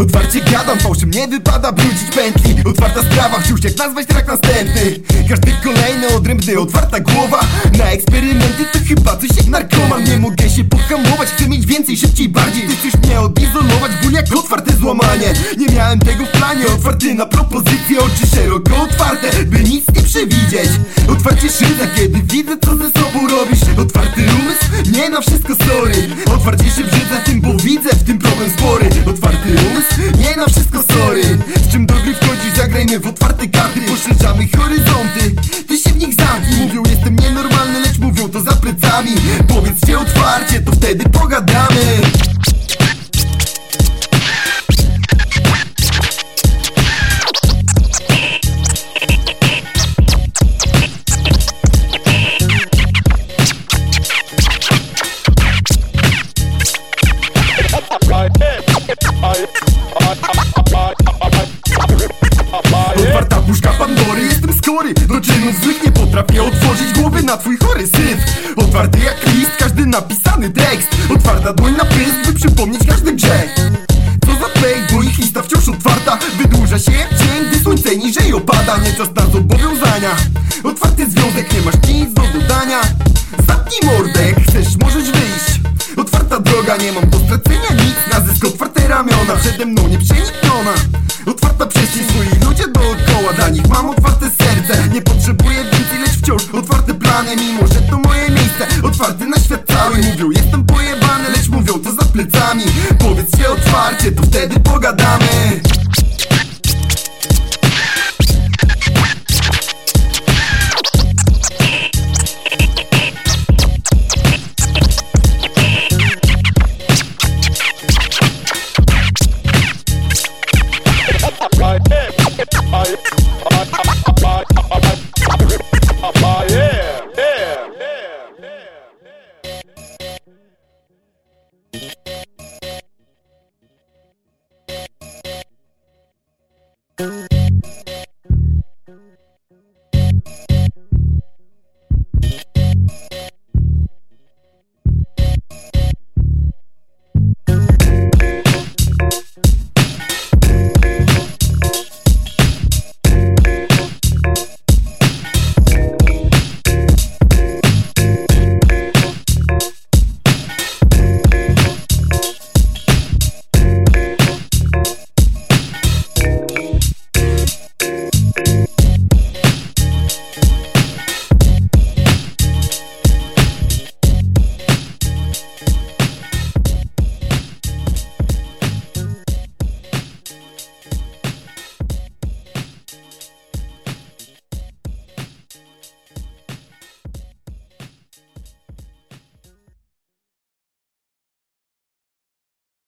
Otwarcie gadam, fałszem nie wypada brudzić pętli. Otwarta sprawa, wciąż jak nazwać trak następny Każdy kolejny odrębny, otwarta głowa. Na eksperymenty to chyba coś jak narkoman. Nie mogę się pohamować, chcę mieć więcej, szybciej, bardziej. Ty chcesz mnie odizolować, ból jak otwarte złamanie. Nie miałem tego w planie, otwarty na propozycje Oczy szeroko otwarte, by nic nie przewidzieć. Otwarcie szyza, kiedy widzę co ze sobą robisz. Otwarty umysł, nie na wszystko sorry. Otwarcie się brzydzę plecami. Powiedzcie otwarcie, to wtedy pogadamy skory Do czynów złych nie potrafię otworzyć głowy na twój chory syf. Otwarty jak list, każdy napisany tekst. Otwarta dłoń na pysk, by przypomnieć każdy grzech Co za pech, bo ich lista wciąż otwarta. Wydłuża się jak dzień, gdy słońce niżej opada. Nie czas na zobowiązania. Otwarty związek, nie masz nic do dodania. Zamknij mordę, jak chcesz, możesz wyjść. Otwarta droga, nie mam do stracenia nic. Na zysk otwarte ramiona, przede mną nieprzenikniona Otwarta przestrzeń, swoi ludzie dookoła. Dla nich mam otwarte